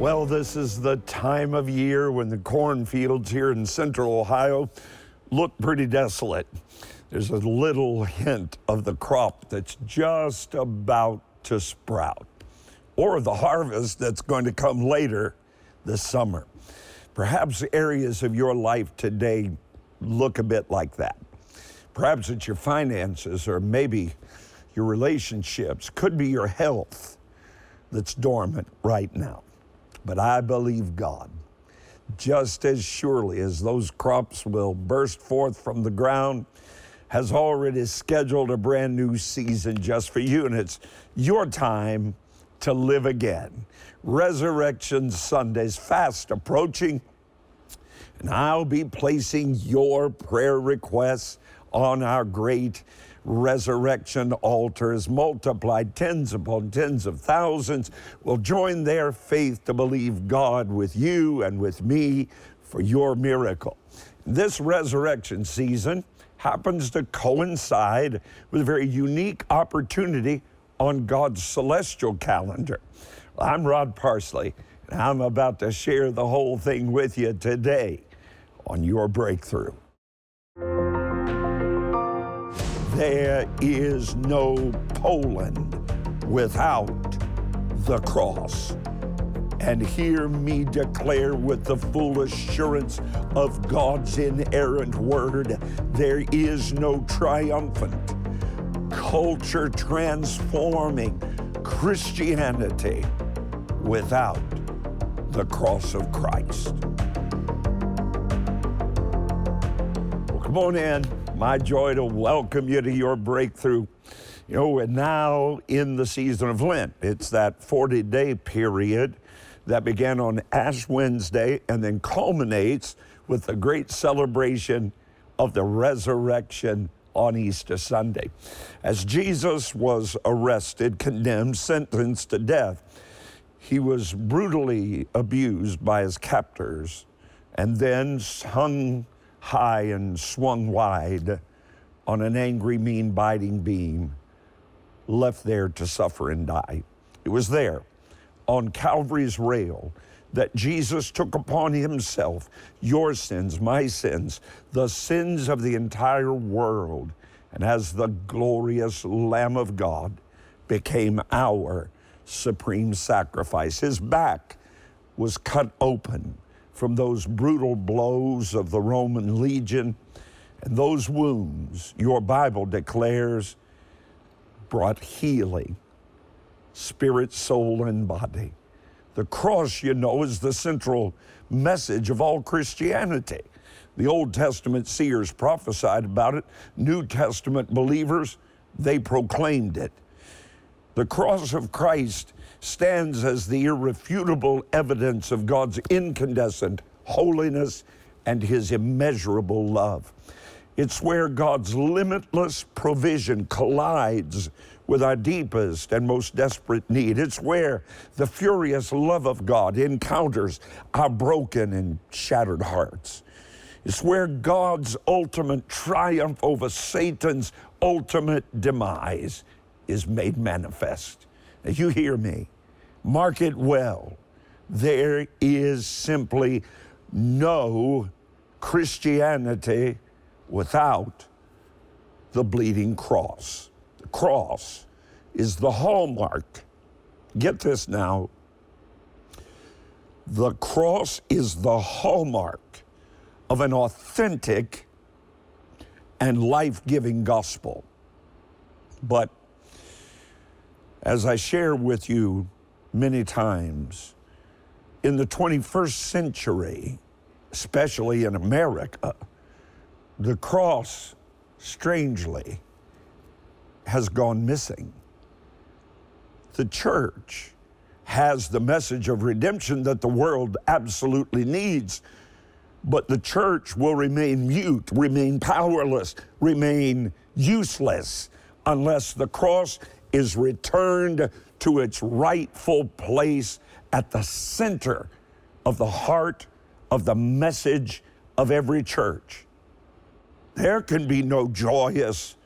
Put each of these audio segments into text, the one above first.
Well, this is the time of year when the cornfields here in central Ohio look pretty desolate. There's a little hint of the crop that's just about to sprout, or the harvest that's going to come later this summer. Perhaps areas of your life today look a bit like that. Perhaps it's your finances, or maybe your relationships, could be your health that's dormant right now. But I believe God. Just as surely as those crops will burst forth from the ground, has already scheduled a brand new season just for you, and it's your time to live again. Resurrection Sunday's fast approaching, and I'll be placing your prayer requests on our great resurrection altars, multiplied tens upon tens of thousands, will join their faith to believe God with you and with me for your miracle. This resurrection season happens to coincide with a very unique opportunity on God's celestial calendar. I'm Rod Parsley, and I'm about to share the whole thing with you today on your breakthrough. There is no Poland without the cross. And hear me declare with the full assurance of God's inerrant word there is no triumphant, culture transforming Christianity without the cross of Christ. Well, come on in my joy to welcome you to your breakthrough. You know, we're now in the season of Lent. It's that 40 day period that began on Ash Wednesday and then culminates with the great celebration of the resurrection on Easter Sunday. As Jesus was arrested, condemned, sentenced to death, he was brutally abused by his captors and then hung high and swung wide on an angry, mean, biting beam, left there to suffer and die. It was there on Calvary's rail that Jesus took upon himself your sins, my sins, the sins of the entire world, and as the glorious Lamb of God became our supreme sacrifice. His back was cut open from those brutal blows of the Roman legion. And those wounds, your Bible declares, brought healing, spirit, soul, and body. The cross, you know, is the central message of all Christianity. The Old Testament seers prophesied about it, New Testament believers, they proclaimed it. The cross of Christ stands as the irrefutable evidence of God's incandescent holiness and his immeasurable love. It's where God's limitless provision collides with our deepest and most desperate need. It's where the furious love of God encounters our broken and shattered hearts. It's where God's ultimate triumph over Satan's ultimate demise is made manifest. You hear me. Mark it well. There is simply no Christianity without the bleeding cross. The cross is the hallmark. Get this now. The cross is the hallmark of an authentic and life giving gospel. But as I share with you many times, in the 21st century, especially in America, the cross, strangely, has gone missing. The church has the message of redemption that the world absolutely needs, but the church will remain mute, remain powerless, remain useless unless the cross is returned to its rightful place at the center of the heart of the message of every church. There can be no joyous,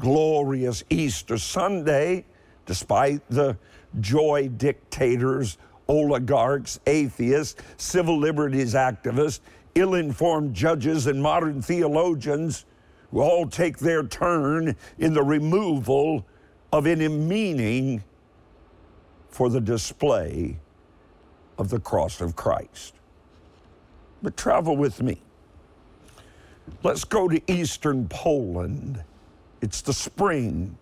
glorious Easter Sunday, despite the joy dictators oligarchs, atheists, civil liberties activists, ill informed judges, and modern theologians who all take their turn in the removal of any meaning for the display of the cross of Christ. But travel with me. Let's go to eastern Poland. It's the spring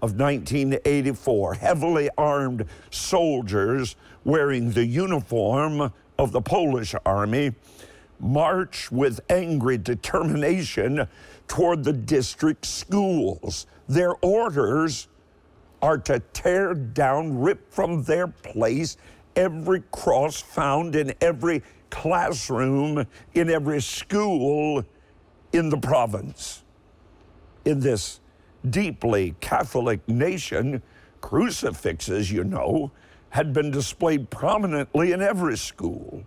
of 1984. Heavily armed soldiers wearing the uniform of the Polish army march with angry determination toward the district schools. Their orders are to tear down, rip from their place every cross found in every classroom, in every school in the province. In this deeply Catholic nation, crucifixes, you know, had been displayed prominently in every school.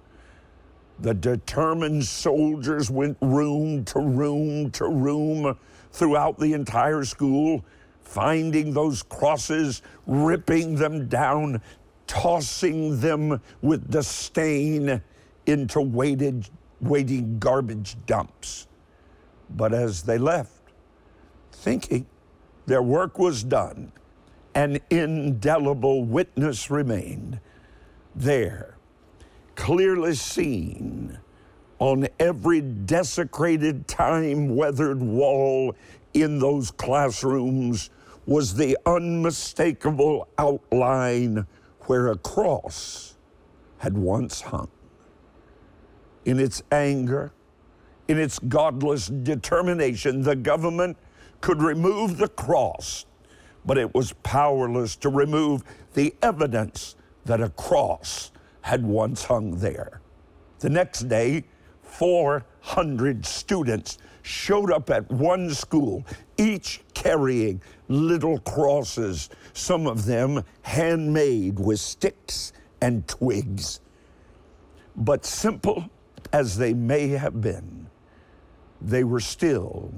The determined soldiers went room to room to room throughout the entire school, finding those crosses, ripping them down, tossing them with disdain into weighted, waiting garbage dumps. But as they left, thinking their work was done, an indelible witness remained there, clearly seen on every desecrated, time weathered wall in those classrooms was the unmistakable outline where a cross had once hung. In its anger, in its godless determination, the government could remove the cross, but it was powerless to remove the evidence that a cross had once hung there. The next day, 400 students showed up at one school, each carrying little crosses, some of them handmade with sticks and twigs. But simple as they may have been, they were still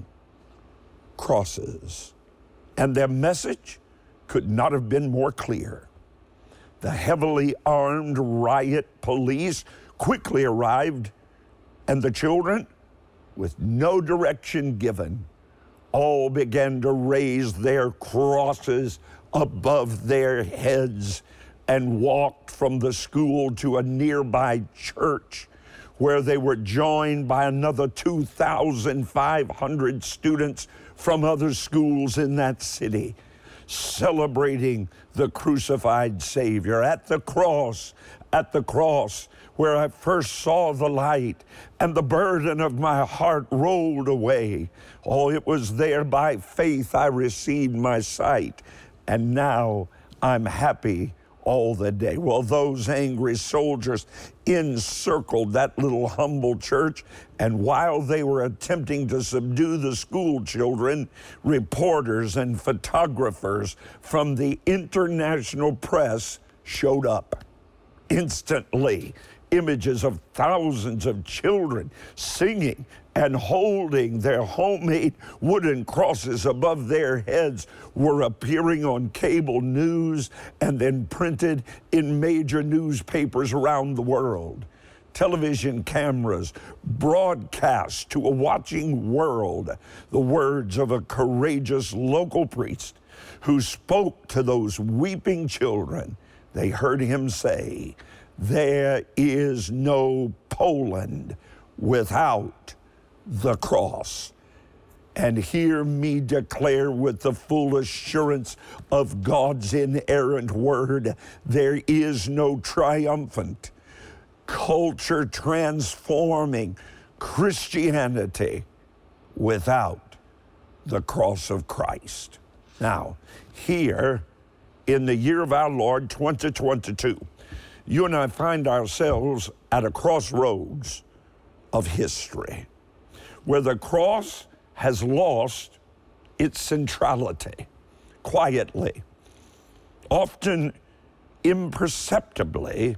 crosses. And their message could not have been more clear. The heavily armed riot police quickly arrived, and the children, with no direction given, all began to raise their crosses above their heads and walked from the school to a nearby church where they were joined by another 2,500 students from other schools in that city, celebrating the crucified Savior at the cross, at the cross where I first saw the light and the burden of my heart rolled away. Oh, it was there by faith I received my sight, and now I'm happy all the day. Well, those angry soldiers encircled that little humble church, and while they were attempting to subdue the school children, reporters and photographers from the international press showed up instantly images of thousands of children singing and holding their homemade wooden crosses above their heads were appearing on cable news and then printed in major newspapers around the world. Television cameras broadcast to a watching world the words of a courageous local priest who spoke to those weeping children. They heard him say, There is no Poland without the cross. And hear me declare with the full assurance of God's inerrant word there is no triumphant, culture transforming Christianity without the cross of Christ. Now, here in the year of our Lord 2022, you and I find ourselves at a crossroads of history where the cross has lost its centrality quietly, often imperceptibly,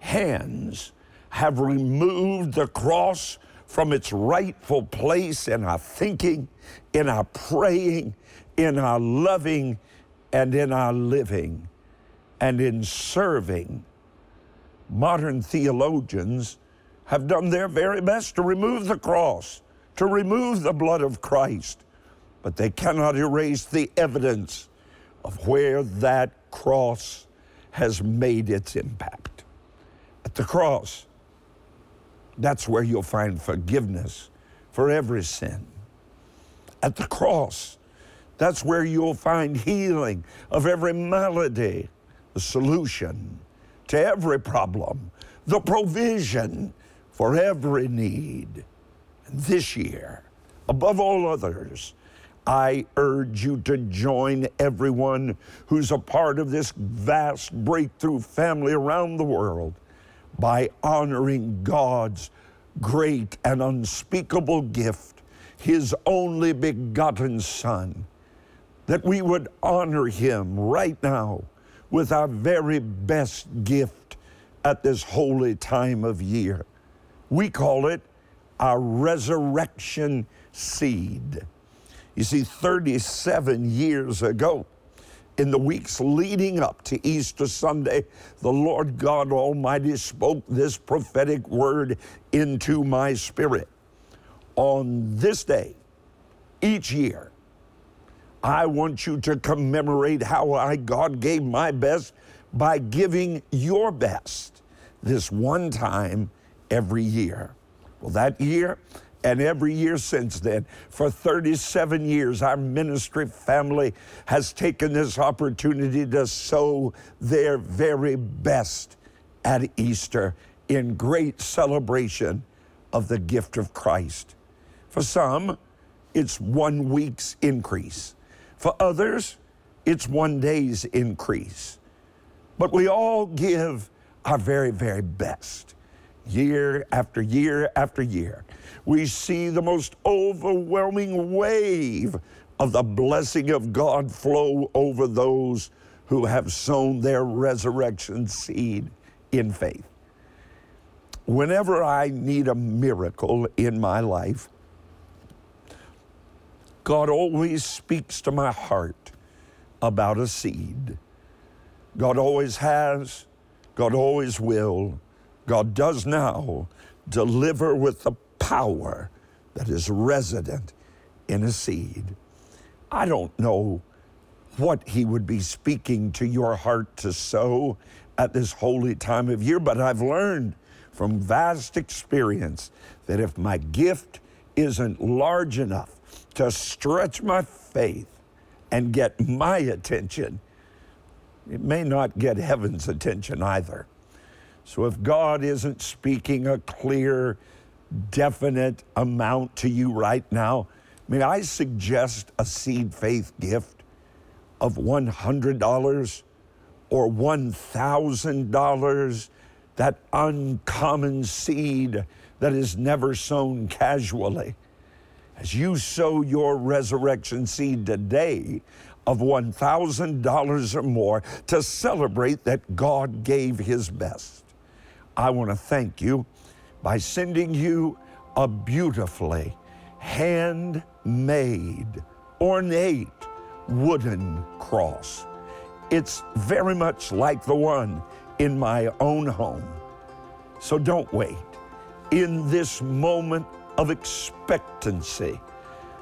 hands have removed the cross from its rightful place in our thinking, in our praying, in our loving, and in our living, and in serving. Modern theologians have done their very best to remove the cross, to remove the blood of Christ, but they cannot erase the evidence of where that cross has made its impact. At the cross, that's where you'll find forgiveness for every sin. At the cross, that's where you'll find healing of every malady, the solution to every problem, the provision for every need. This year, above all others, I urge you to join everyone who's a part of this vast breakthrough family around the world by honoring God's great and unspeakable gift, His only begotten Son, that we would honor Him right now with our very best gift at this holy time of year. We call it our resurrection seed. You see, 37 years ago, in the weeks leading up to Easter Sunday, the Lord God Almighty spoke this prophetic word into my spirit. On this day, each year, I want you to commemorate how I, God, gave my best by giving your best this one time every year. Well, that year, and every year since then, for 37 years, our ministry family has taken this opportunity to sow their very best at Easter in great celebration of the gift of Christ. For some, it's one week's increase. For others, it's one day's increase. But we all give our very, very best year after year after year. We see the most overwhelming wave of the blessing of God flow over those who have sown their resurrection seed in faith. Whenever I need a miracle in my life, God always speaks to my heart about a seed. God always has, God always will, God does now deliver with the power that is resident in a seed. I don't know what He would be speaking to your heart to sow at this holy time of year, but I've learned from vast experience that if my gift isn't large enough to stretch my faith and get my attention, it may not get heaven's attention either. So if God isn't speaking a clear, definite amount to you right now, may I suggest a seed faith gift of $100 or $1,000, that uncommon seed that is never sown casually. As you sow your resurrection seed today of $1,000 or more to celebrate that God gave His best, I want to thank you by sending you a beautifully handmade, ornate wooden cross. It's very much like the one in my own home. So don't wait. In this moment of expectancy.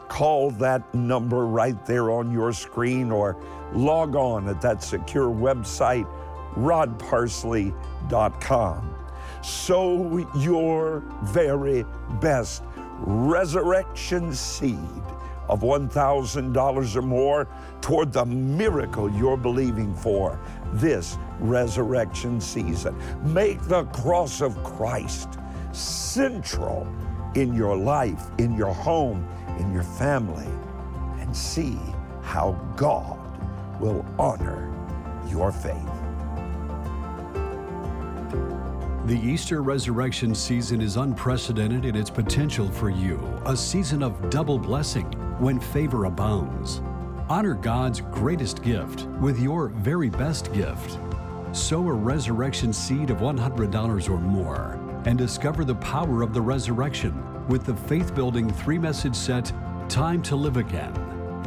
Call that number right there on your screen or log on at that secure website, rodparsley.com. Sow your very best resurrection seed of $1,000 or more toward the miracle you're believing for this resurrection season. Make the cross of Christ central in your life, in your home, in your family, and see how God will honor your faith. The Easter resurrection season is unprecedented in its potential for you, a season of double blessing when favor abounds. Honor God's greatest gift with your very best gift. Sow a resurrection seed of $100 or more and discover the power of the resurrection with the faith building three message set, Time to Live Again,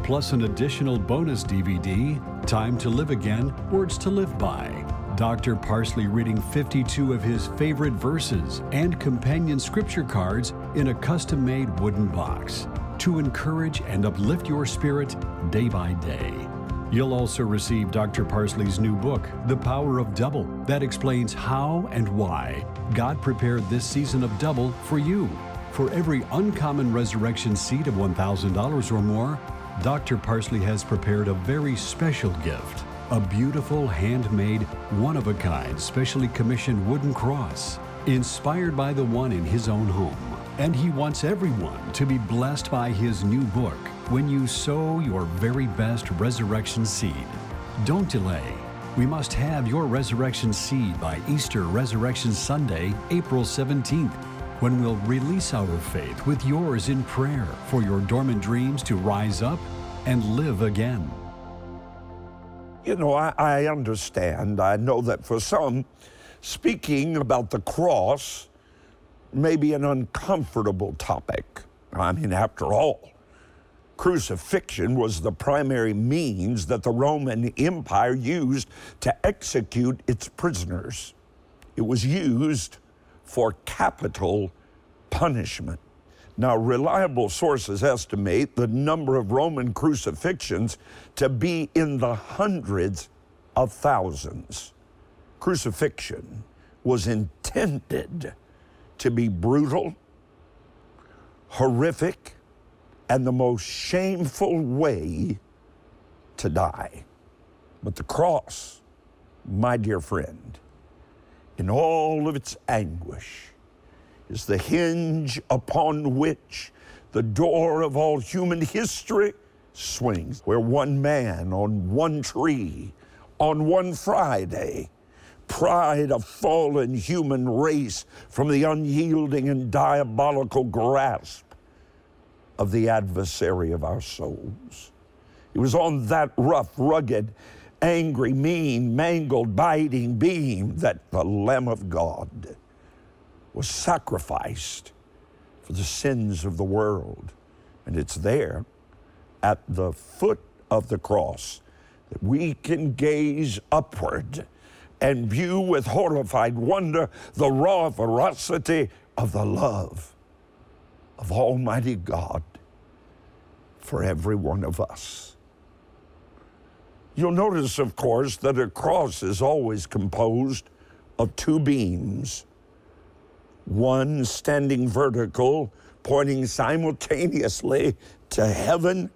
plus an additional bonus DVD, Time to Live Again Words to Live By Dr. Parsley reading 52 of his favorite verses and companion scripture cards in a custom made wooden box to encourage and uplift your spirit day by day. You'll also receive Dr. Parsley's new book, The Power of Double, that explains how and why God prepared this season of double for you. For every uncommon resurrection seed of $1,000 or more, Dr. Parsley has prepared a very special gift a beautiful, handmade, one of a kind, specially commissioned wooden cross, inspired by the one in his own home. And he wants everyone to be blessed by his new book when you sow your very best resurrection seed. Don't delay. We must have your resurrection seed by Easter Resurrection Sunday, April 17th, when we'll release our faith with yours in prayer for your dormant dreams to rise up and live again. You know, I, I understand. I know that for some, speaking about the cross may be an uncomfortable topic. I mean, after all, crucifixion was the primary means that the Roman Empire used to execute its prisoners. It was used for capital punishment. Now, reliable sources estimate the number of Roman crucifixions to be in the hundreds of thousands. Crucifixion was intended to be brutal, horrific, and the most shameful way to die. But the cross, my dear friend, in all of its anguish, is the hinge upon which the door of all human history swings, where one man on one tree, on one Friday, pried a fallen human race from the unyielding and diabolical grasp of the adversary of our souls. It was on that rough, rugged, angry, mean, mangled, biting beam that the Lamb of God was sacrificed for the sins of the world. And it's there at the foot of the cross that we can gaze upward and view with horrified wonder the raw ferocity of the love of Almighty God for every one of us. You'll notice, of course, that a cross is always composed of two beams one standing vertical, pointing simultaneously to heaven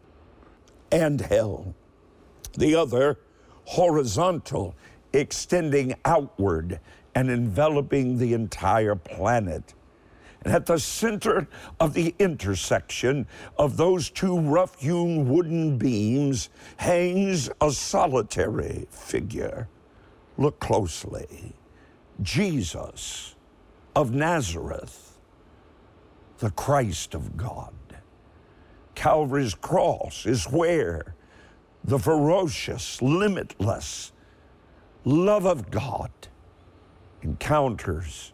and hell, the other horizontal, extending outward and enveloping the entire planet. And at the center of the intersection of those two rough hewn wooden beams hangs a solitary figure. Look closely. Jesus of Nazareth, the Christ of God. Calvary's cross is where the ferocious, limitless love of God encounters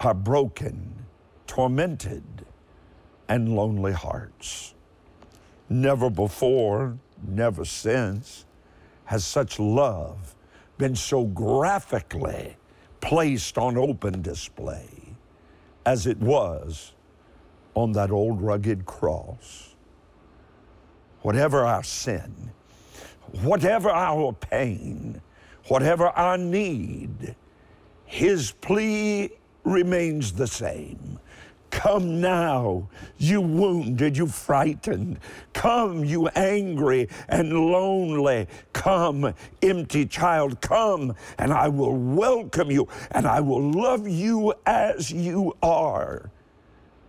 our broken, tormented, and lonely hearts. Never before, never since, has such love been so graphically placed on open display as it was on that old rugged cross. Whatever our sin, whatever our pain, whatever our need, his plea remains the same Come now, you wounded, you frightened. Come, you angry and lonely. Come, empty child, come, and I will welcome you, and I will love you as you are.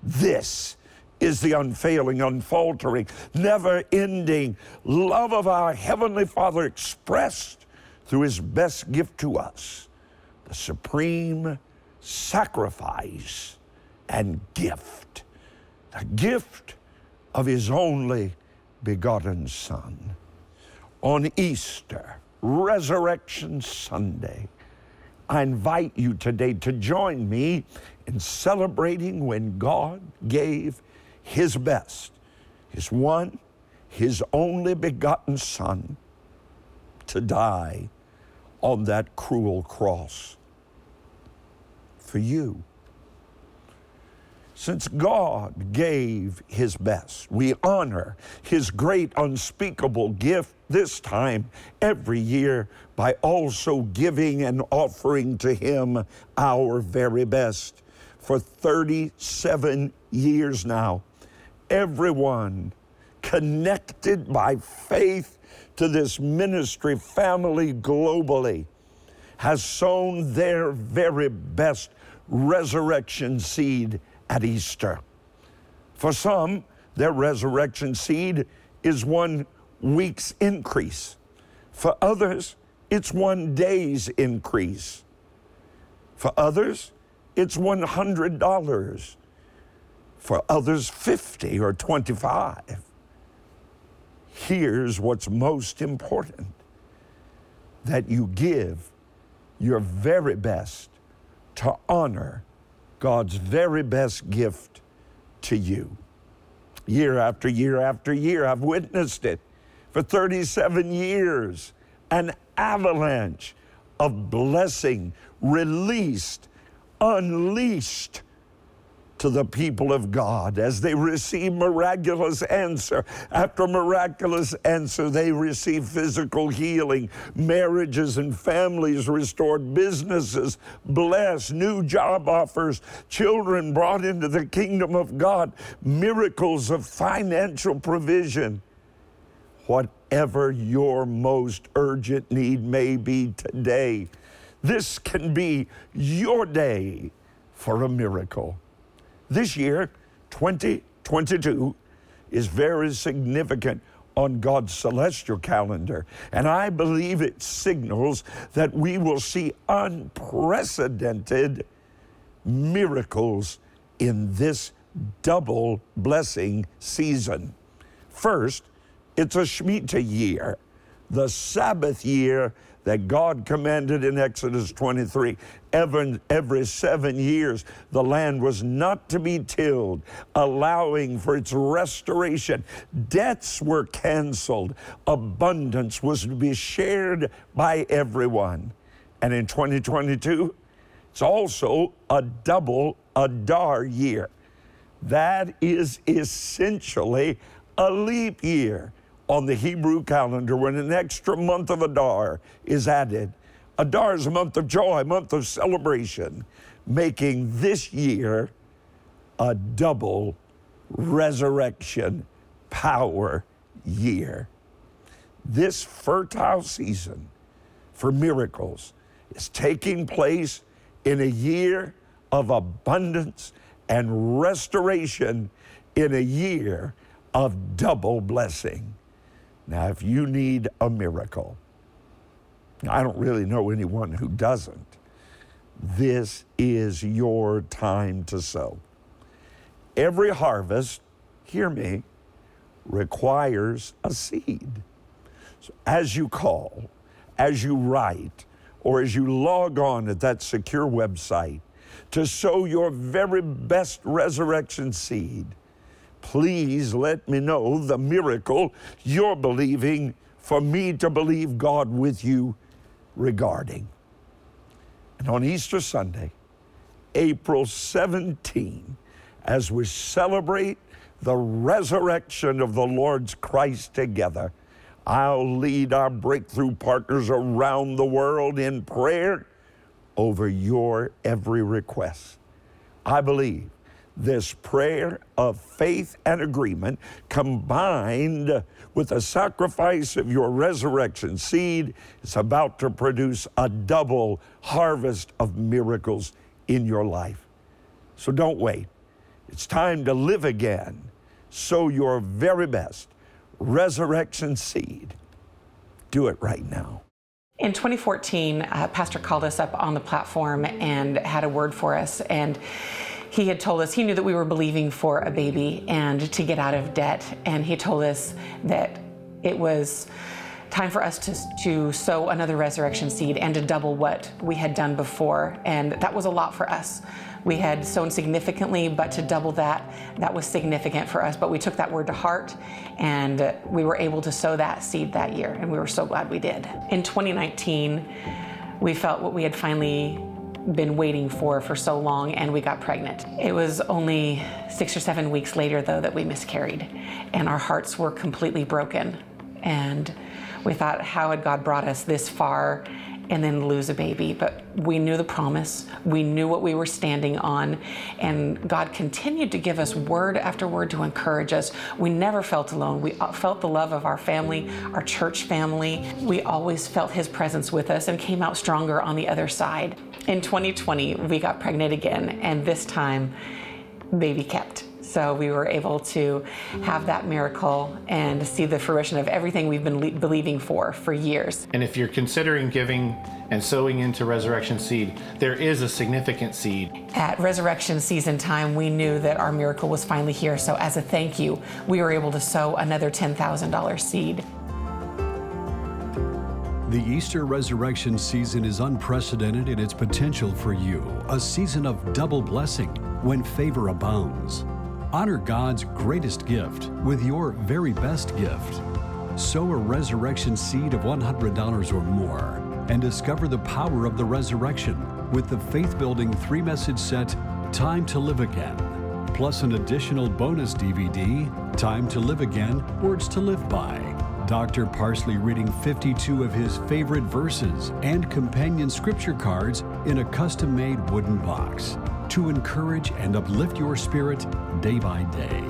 This is the unfailing, unfaltering, never ending love of our Heavenly Father expressed through His best gift to us the supreme sacrifice and gift, the gift of his only begotten Son. On Easter, Resurrection Sunday, I invite you today to join me in celebrating when God gave his best, his one, his only begotten Son, to die on that cruel cross for you. Since God gave His best, we honor His great unspeakable gift this time every year by also giving and offering to Him our very best. For 37 years now, everyone connected by faith to this ministry family globally has sown their very best resurrection seed at Easter. For some, their resurrection seed is one week's increase. For others, it's one day's increase. For others, it's $100. For others, 50 or 25. Here's what's most important that you give your very best to honor God's very best gift to you. Year after year after year, I've witnessed it for 37 years an avalanche of blessing released, unleashed to the people of God as they receive miraculous answer. After miraculous answer, they receive physical healing, marriages and families restored, businesses blessed, new job offers, children brought into the kingdom of God, miracles of financial provision. Whatever your most urgent need may be today, this can be your day for a miracle. This year, 2022, is very significant on God's celestial calendar. And I believe it signals that we will see unprecedented miracles in this double blessing season. First, it's a Shemitah year, the Sabbath year that God commanded in Exodus 23. Every, every seven years, the land was not to be tilled, allowing for its restoration. Debts were canceled, abundance was to be shared by everyone. And in 2022, it's also a double Adar year. That is essentially a leap year on the Hebrew calendar when an extra month of Adar is added. Adar is a month of joy, a month of celebration, making this year a double resurrection power year. This fertile season for miracles is taking place in a year of abundance and restoration in a year of double blessing. Now, if you need a miracle, I don't really know anyone who doesn't. This is your time to sow. Every harvest, hear me, requires a seed. So as you call, as you write, or as you log on at that secure website to sow your very best resurrection seed, please let me know the miracle you're believing for me to believe God with you regarding. And on Easter Sunday, April 17, as we celebrate the resurrection of the Lord's Christ together, I'll lead our breakthrough partners around the world in prayer over your every request. I believe this prayer of faith and agreement combined with the sacrifice of your resurrection seed is about to produce a double harvest of miracles in your life. So don't wait. It's time to live again. Sow your very best resurrection seed. Do it right now. In 2014, uh, Pastor called us up on the platform and had a word for us. And he had told us he knew that we were believing for a baby and to get out of debt. And he told us that it was time for us to, to sow another resurrection seed and to double what we had done before. And that was a lot for us. We had sown significantly, but to double that, that was significant for us. But we took that word to heart and we were able to sow that seed that year. And we were so glad we did. In 2019, we felt what we had finally been waiting for for so long and we got pregnant. It was only six or seven weeks later, though, that we miscarried, and our hearts were completely broken. And we thought, how had God brought us this far and then lose a baby? But we knew the promise, we knew what we were standing on, and God continued to give us word after word to encourage us. We never felt alone. We felt the love of our family, our church family. We always felt His presence with us and came out stronger on the other side. In 2020, we got pregnant again, and this time, baby kept. So we were able to have that miracle and see the fruition of everything we've been le- believing for for years. And if you're considering giving and sowing into Resurrection Seed, there is a significant seed. At Resurrection season time, we knew that our miracle was finally here. So as a thank you, we were able to sow another $10,000 seed. The Easter resurrection season is unprecedented in its potential for you, a season of double blessing when favor abounds. Honor God's greatest gift with your very best gift. Sow a resurrection seed of $100 or more and discover the power of the resurrection with the faith building three message set, Time to Live Again, plus an additional bonus DVD, Time to Live Again Words to Live By. Dr. Parsley reading 52 of his favorite verses and companion scripture cards in a custom made wooden box to encourage and uplift your spirit day by day.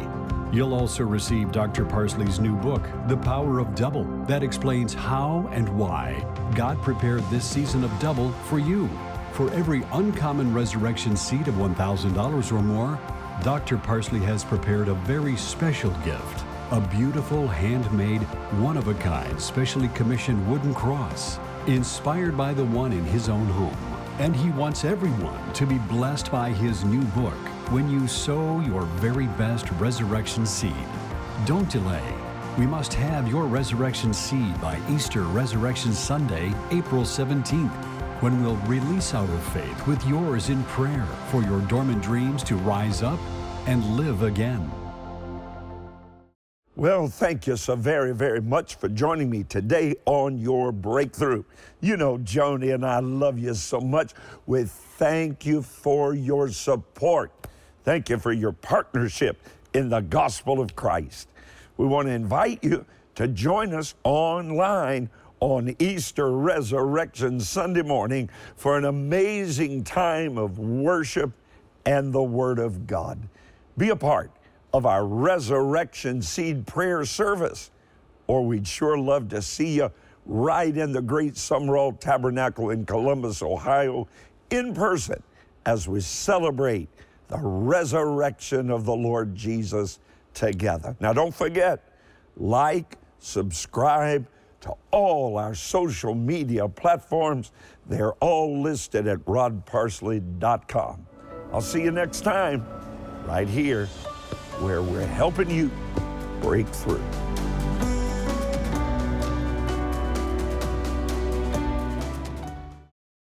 You'll also receive Dr. Parsley's new book, The Power of Double, that explains how and why God prepared this season of double for you. For every uncommon resurrection seed of $1,000 or more, Dr. Parsley has prepared a very special gift a beautiful, handmade, one of a kind, specially commissioned wooden cross, inspired by the one in his own home. And he wants everyone to be blessed by his new book when you sow your very best resurrection seed. Don't delay. We must have your resurrection seed by Easter Resurrection Sunday, April 17th, when we'll release our faith with yours in prayer for your dormant dreams to rise up and live again. Well, thank you so very, very much for joining me today on your breakthrough. You know, Joni and I love you so much. We thank you for your support. Thank you for your partnership in the gospel of Christ. We want to invite you to join us online on Easter Resurrection Sunday morning for an amazing time of worship and the Word of God. Be a part of our resurrection seed prayer service. Or we'd sure love to see you right in the great Sumrall Tabernacle in Columbus, Ohio, in person as we celebrate the resurrection of the Lord Jesus together. Now, don't forget, like, subscribe to all our social media platforms. They're all listed at rodparsley.com. I'll see you next time, right here where we're helping you break through.